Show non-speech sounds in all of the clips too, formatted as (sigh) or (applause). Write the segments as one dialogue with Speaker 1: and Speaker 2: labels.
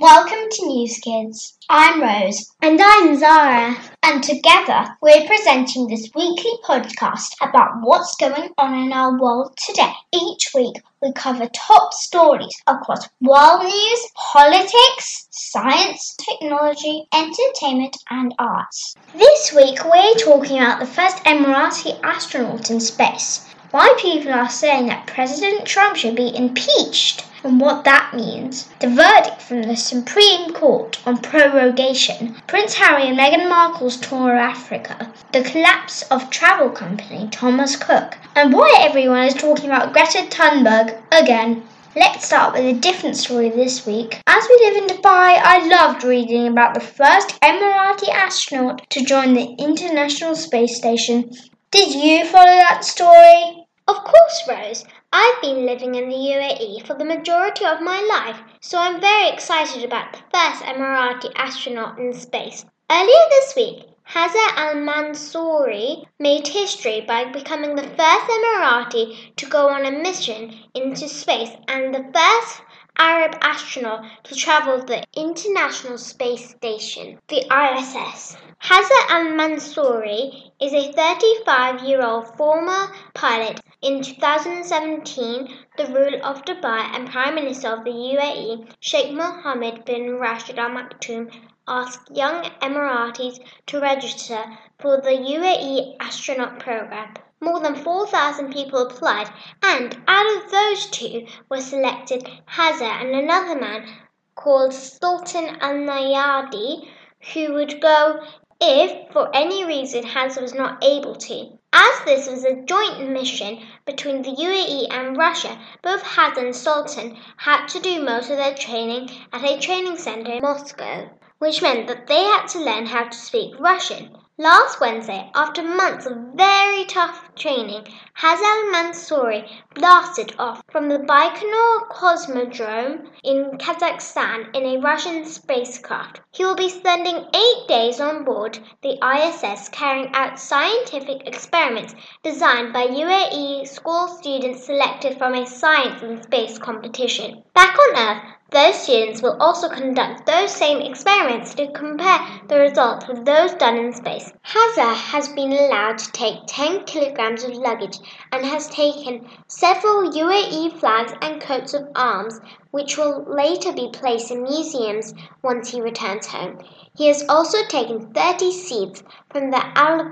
Speaker 1: Welcome to NewzKidz. I'm Rose.
Speaker 2: And I'm Zara.
Speaker 1: And together we're presenting this weekly podcast about what's going on in our world today. Each week we cover top stories across world news, politics, science, technology, entertainment, and arts.
Speaker 2: This week we're talking about the first Emirati astronaut in space. Why people are saying that President Trump should be impeached and what that means. The verdict from the Supreme Court on prorogation, Prince Harry and Meghan Markle's tour of Africa, the collapse of travel company Thomas Cook, and why everyone is talking about Greta Thunberg again. Let's start with a different story this week. As we live in Dubai, I loved reading about the first Emirati astronaut to join the International Space Station. Did you follow that story?
Speaker 3: Of course, Rose. I've been living in the UAE for the majority of my life, so I'm very excited about the first Emirati astronaut in space. Earlier this week, Hazza Al Mansouri made history by becoming the first Emirati to go on a mission into space and the first Arab astronaut to travel the International Space Station, the ISS. Hazza Al Mansouri is a 35 year old former pilot in 2017, the ruler of Dubai and Prime Minister of the UAE, Sheikh Mohammed bin Rashid Al Maktoum, asked young Emiratis to register for the UAE astronaut program. More than 4,000 people applied, and out of those two were selected Hazza and another man called Sultan Al Neyadi, who would go if, for any reason, Hazza was not able to. As this was a joint mission between the UAE and Russia, both Hazza and Sultan had to do most of their training at a training center in Moscow, which meant that they had to learn how to speak Russian. Last Wednesday, after months of very tough training, Hazza Mansouri blasted off from the Baikonur Cosmodrome in Kazakhstan in a Russian spacecraft. He will be spending eight days on board the ISS carrying out scientific experiments designed by UAE school students selected from a science and space competition. Back on Earth, those students will also conduct those same experiments to compare the results with those done in space. Hazza has been allowed to take 10 kilograms of luggage and has taken several UAE flags and coats of arms, which will later be placed in museums once he returns home. He has also taken 30 seeds from the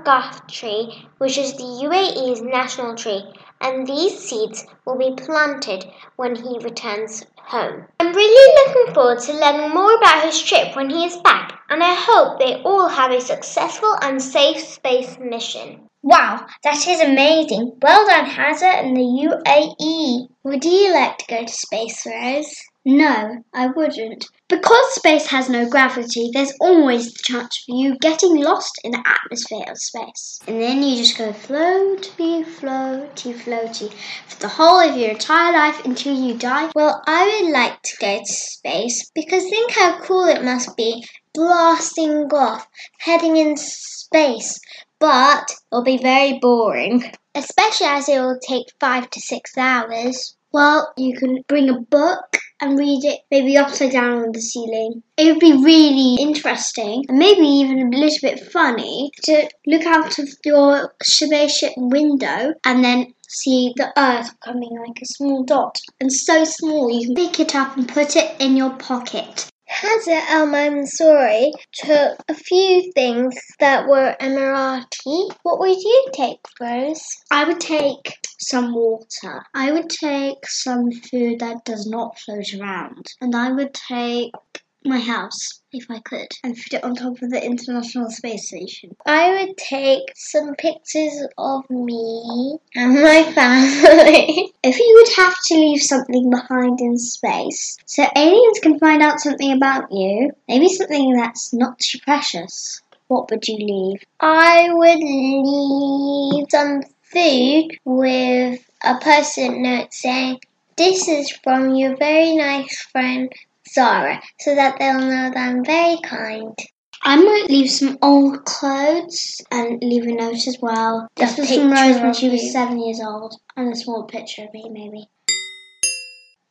Speaker 3: Ghaf tree, which is the UAE's national tree, and these seeds will be planted when he returns home. I'm really looking forward to learning more about his trip when he is back, and I hope they all have a successful and safe space mission.
Speaker 2: Wow, that is amazing. Well done, Hazza and the UAE.
Speaker 3: Would you like to go to space, Rose?
Speaker 2: No, I wouldn't. Because space has no gravity, there's always the chance of you getting lost in the atmosphere of space. And then you just go floaty, floaty, floaty for the whole of your entire life until you die.
Speaker 3: Well, I would like to go to space because think how cool it must be blasting off, heading into space. But it'll be very boring, especially as it will take five to six hours.
Speaker 2: Well, you can bring a book and read it maybe upside down on the ceiling. It would be really interesting and maybe even a little bit funny to look out of your spaceship window and then see the earth coming like a small dot. And so small you can pick it up and put it in your pocket.
Speaker 3: Hazza Al Mansouri um, took a few things that were Emirati. What would you take, Rose?
Speaker 2: I would take some water. I would take some food that does not float around. And I would take my house if I could and put it on top of the International Space Station.
Speaker 3: I would take some pictures of me and my (laughs) family.
Speaker 2: if you would have to leave something behind in space so aliens can find out something about you, maybe something that's not too precious, what would you leave?
Speaker 3: I would leave some food with a post-it note saying, this is from your very nice friend Zara, so that they'll know that I'm very kind.
Speaker 2: I might leave some old clothes and leave a note as well. Just
Speaker 3: a
Speaker 2: from Rose when she was seven years old, and a small picture of me, maybe.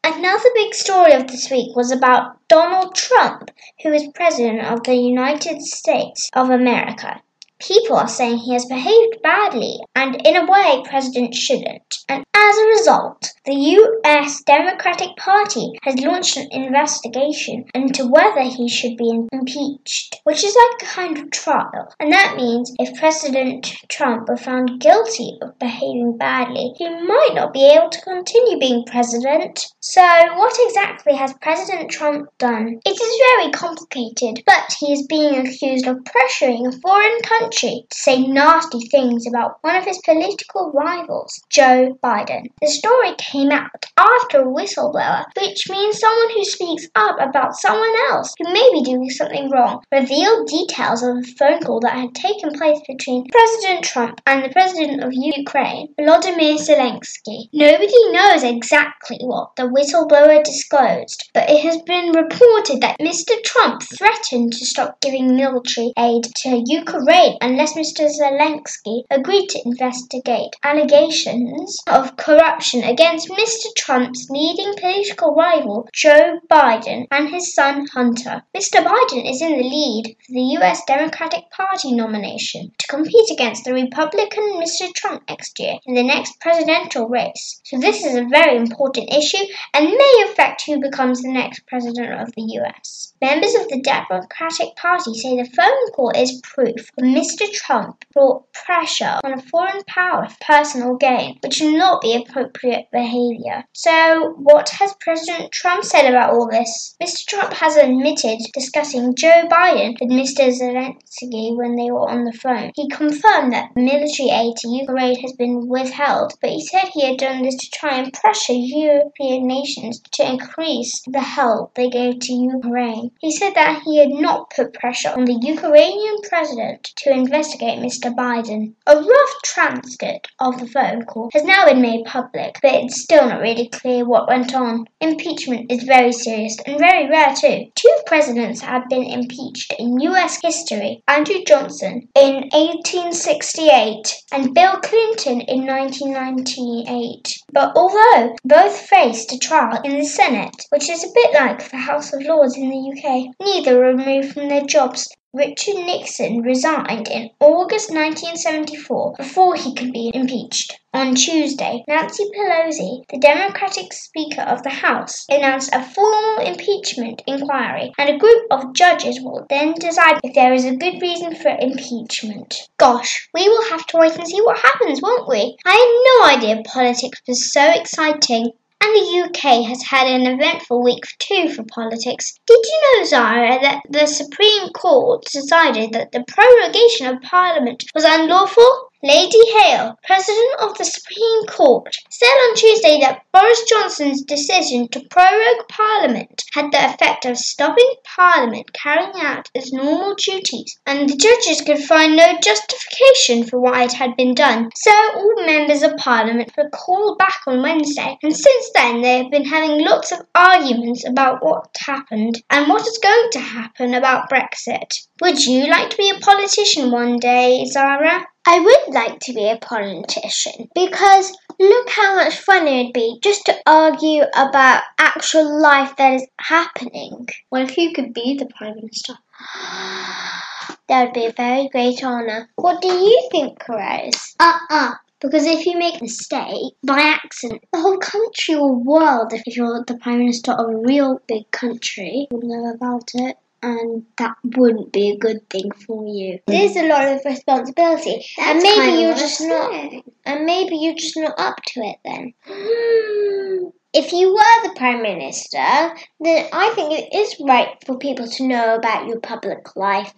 Speaker 2: Another big story of this week was about Donald Trump, who is President of the United States of America. People are saying he has behaved badly, and in a way, President shouldn't. And as a result, the US Democratic Party has launched an investigation into whether he should be impeached, which is like a kind of trial. And that means if President Trump were found guilty of behaving badly, he might not be able to continue being president. So, what exactly has President Trump done? It is very complicated, but he is being accused of pressuring a foreign country country to say nasty things about one of his political rivals, Joe Biden. The story came out after a whistleblower, which means someone who speaks up about someone else who may be doing something wrong, revealed details of a phone call that had taken place between President Trump and the President of Ukraine, Volodymyr Zelensky. Nobody knows exactly what the whistleblower disclosed, but it has been reported that Mr. Trump threatened to stop giving military aid to Ukraine unless Mr. Zelensky agreed to investigate allegations of corruption against Mr. Trump's leading political rival, Joe Biden, and his son Hunter. Mr. Biden is in the lead for the US Democratic Party nomination to compete against the Republican Mr. Trump next year in the next presidential race. So this is a very important issue and may affect who becomes the next president of the US. Members of the Democratic Party say the phone call is proof of Mr. Mr. Trump brought pressure on a foreign power for personal gain, which would not be appropriate behavior. So, what has President Trump said about all this? Mr. Trump has admitted discussing Joe Biden with Mr. Zelensky when they were on the phone. He confirmed that military aid to Ukraine has been withheld, but he said he had done this to try and pressure European nations to increase the help they gave to Ukraine. He said that he had not put pressure on the Ukrainian president investigate Mr. Biden. A rough transcript of the phone call has now been made public, but it's still not really clear what went on. Impeachment is very serious and very rare too. Two presidents have been impeached in US history Andrew Johnson in 1868 and Bill Clinton in 1998. But although both faced a trial in the Senate, which is a bit like the House of Lords in the UK, neither were removed from their jobs Richard Nixon resigned in August 1974 before he could be impeached. On Tuesday, Nancy Pelosi, the Democratic Speaker of the House, announced a formal impeachment inquiry, and a group of judges will then decide if there is a good reason for impeachment. Gosh, we will have to wait and see what happens, won't we? I had no idea politics was so exciting. And the UK has had an eventful week too for politics. Did you know, Zara, that the Supreme Court decided that the prorogation of Parliament was unlawful? Lady Hale, President of the Supreme Court, said on Tuesday that Boris Johnson's decision to prorogue Parliament had the effect of stopping Parliament carrying out its normal duties, and the judges could find no justification for why it had been done. So all members of Parliament were called back on Wednesday, and since then they have been having lots of arguments about what happened and what is going to happen about Brexit. Would you like to be a politician one day, Zara?
Speaker 3: I would like to be a politician because look how much fun it would be just to argue about actual life that is happening.
Speaker 2: What if you could be the Prime Minister? (sighs)
Speaker 3: that would be a very great honour. What do you think, Rose?
Speaker 2: Uh uh because if you make a mistake by accident, the whole country or world, if you're the Prime Minister of a real big country, will know about it and that wouldn't be a good thing for you.
Speaker 3: There's a lot of responsibility, That's and maybe you're just not, and maybe you're just not up to it then. Hmm. if you were the prime minister, then I think it is right for people to know about your public life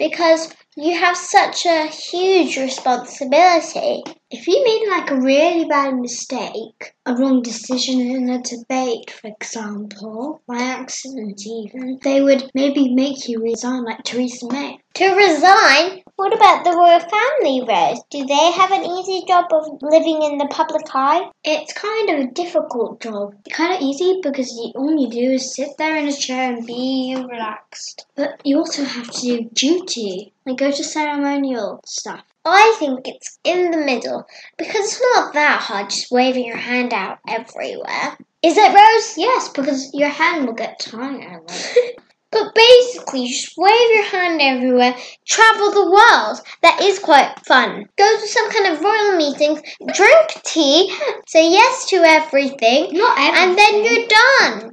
Speaker 3: because you have such a huge responsibility.
Speaker 2: If you made like a really bad mistake, a wrong decision in a debate, for example, by accident even, they would maybe make you resign like Theresa May.
Speaker 3: To resign? What about the royal family, Rose? Do they have an easy job of living in the public eye?
Speaker 2: It's kind of a difficult job. Kind of easy because you, all you do is sit there in a chair and be relaxed. But you also have to do duty, like go to ceremonial stuff.
Speaker 3: I think it's in the middle because it's not that hard just waving your hand out everywhere. Is it, Rose?
Speaker 2: Yes, because your hand will get tired. (laughs)
Speaker 3: But basically, just wave your hand everywhere, travel the world. That is quite fun. Go to some kind of royal meetings, drink tea, say yes to everything,
Speaker 2: Not everything.
Speaker 3: and then you're done.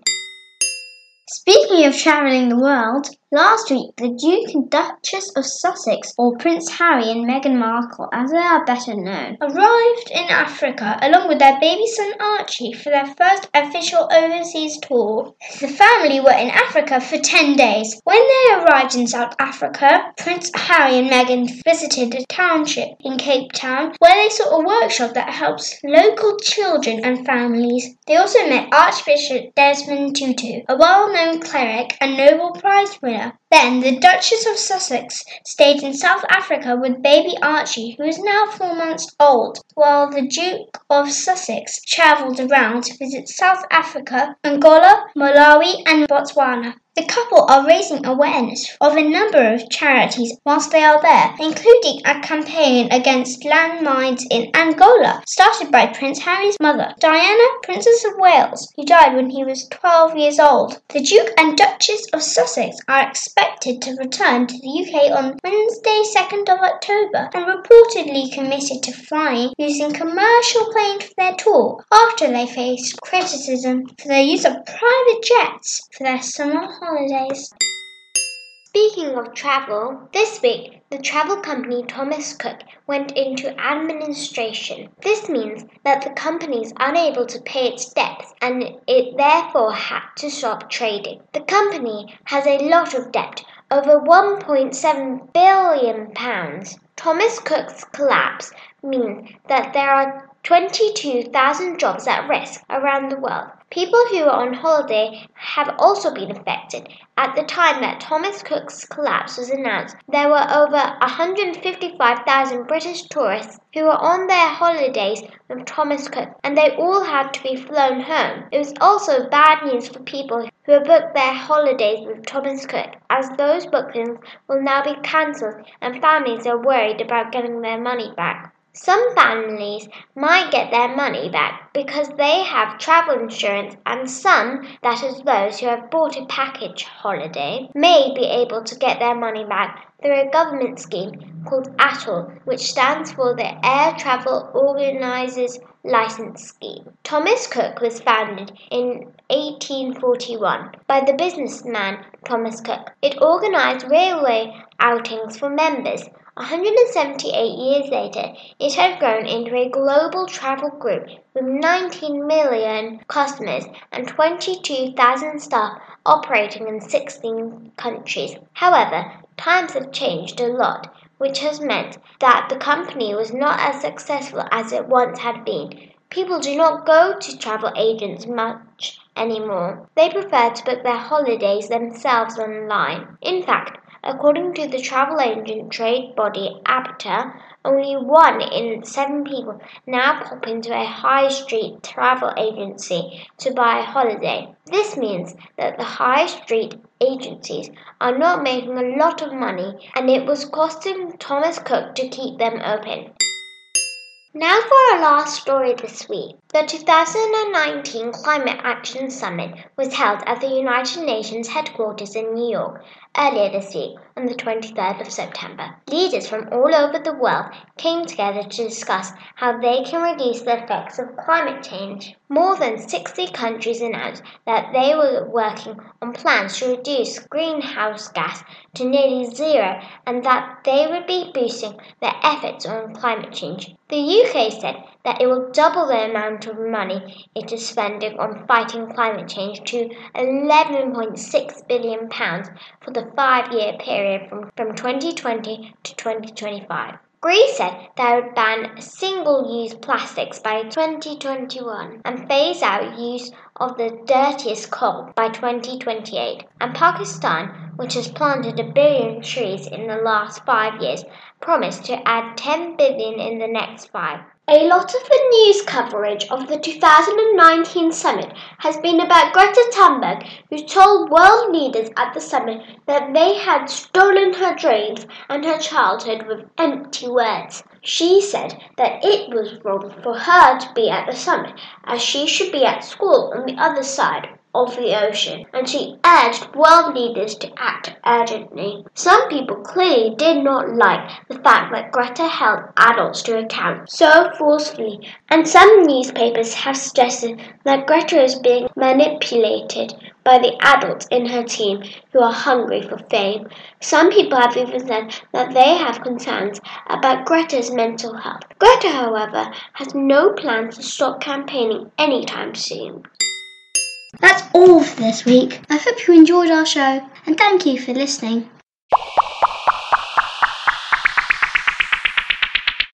Speaker 2: Speaking of travelling the world, last week the Duke and Duchess of Sussex, or Prince Harry and Meghan Markle as they are better known, arrived in Africa along with their baby son Archie for their first official overseas tour. The family were in Africa for 10 days. When they arrived in South Africa, Prince Harry and Meghan visited a township in Cape Town where they saw a workshop that helps local children and families. They also met Archbishop Desmond Tutu, a well known cleric and Nobel Prize winner. Then the Duchess of Sussex stayed in South Africa with baby Archie, who is now four months old, while the Duke of Sussex travelled around to visit South Africa, Angola, Malawi, and Botswana. The couple are raising awareness of a number of charities whilst they are there, including a campaign against landmines in Angola, started by Prince Harry's mother, Diana, Princess of Wales, who died when he was 12 years old. The Duke and Duchess of Sussex are expected to return to the UK on Wednesday, 2nd of October, and reportedly committed to flying using commercial planes for their tour after they faced criticism for their use of private jets for their summer holidays.
Speaker 3: Speaking of travel, this week the travel company Thomas Cook went into administration. This means that the company is unable to pay its debts and it therefore had to stop trading. The company has a lot of debt, over 1.7 billion pounds. Thomas Cook's collapse means that there are 22,000 jobs at risk around the world. People who are on holiday have also been affected. At the time that Thomas Cook's collapse was announced, there were over 155,000 British tourists who were on their holidays with Thomas Cook, and they all had to be flown home. It was also bad news for people who had booked their holidays with Thomas Cook, as those bookings will now be cancelled and families are worried about getting their money back. Some families might get their money back because they have travel insurance, and some, that is, those who have bought a package holiday, may be able to get their money back through a government scheme called ATOL, which stands for the Air Travel Organisers License Scheme. Thomas Cook was founded in 1841 by the businessman Thomas Cook. It organised railway outings for members. 178 years later, it had grown into a global travel group with 19 million customers and 22,000 staff operating in 16 countries. However, times have changed a lot, which has meant that the company was not as successful as it once had been. People do not go to travel agents much anymore. They prefer to book their holidays themselves online. In fact, According to the travel agent trade body ABTA, only one in seven people now pop into a high street travel agency to buy a holiday. This means that the high street agencies are not making a lot of money and it was costing Thomas Cook to keep them open. Now for our last story this week. The 2019 Climate Action Summit was held at the United Nations headquarters in New York earlier this week on the 23rd of September. Leaders from all over the world came together to discuss how they can reduce the effects of climate change. More than 60 countries announced that they were working on plans to reduce greenhouse gas to nearly zero and that they would be boosting their efforts on climate change. The UK said that it will double the amount of money it is spending on fighting climate change to 11.6 billion pounds for the 5-year period from, from 2020 to 2025. Greece said it would ban single-use plastics by 2021 and phase out use of the dirtiest coal by 2028. And Pakistan, which has planted a billion trees in the last 5 years, promised to add 10 billion in the next 5. A lot of the news coverage of the 2019 summit has been about Greta Thunberg, who told world leaders at the summit that they had stolen her dreams and her childhood with empty words. She said that it was wrong for her to be at the summit, as she should be at school on the other side of the ocean, and she urged world leaders to act urgently. Some people clearly did not like the fact that Greta held adults to account so forcefully, and some newspapers have suggested that Greta is being manipulated by the adults in her team who are hungry for fame. Some people have even said that they have concerns about Greta's mental health. Greta, however, has no plans to stop campaigning anytime soon.
Speaker 2: That's all for this week. I hope you enjoyed our show and thank you for listening.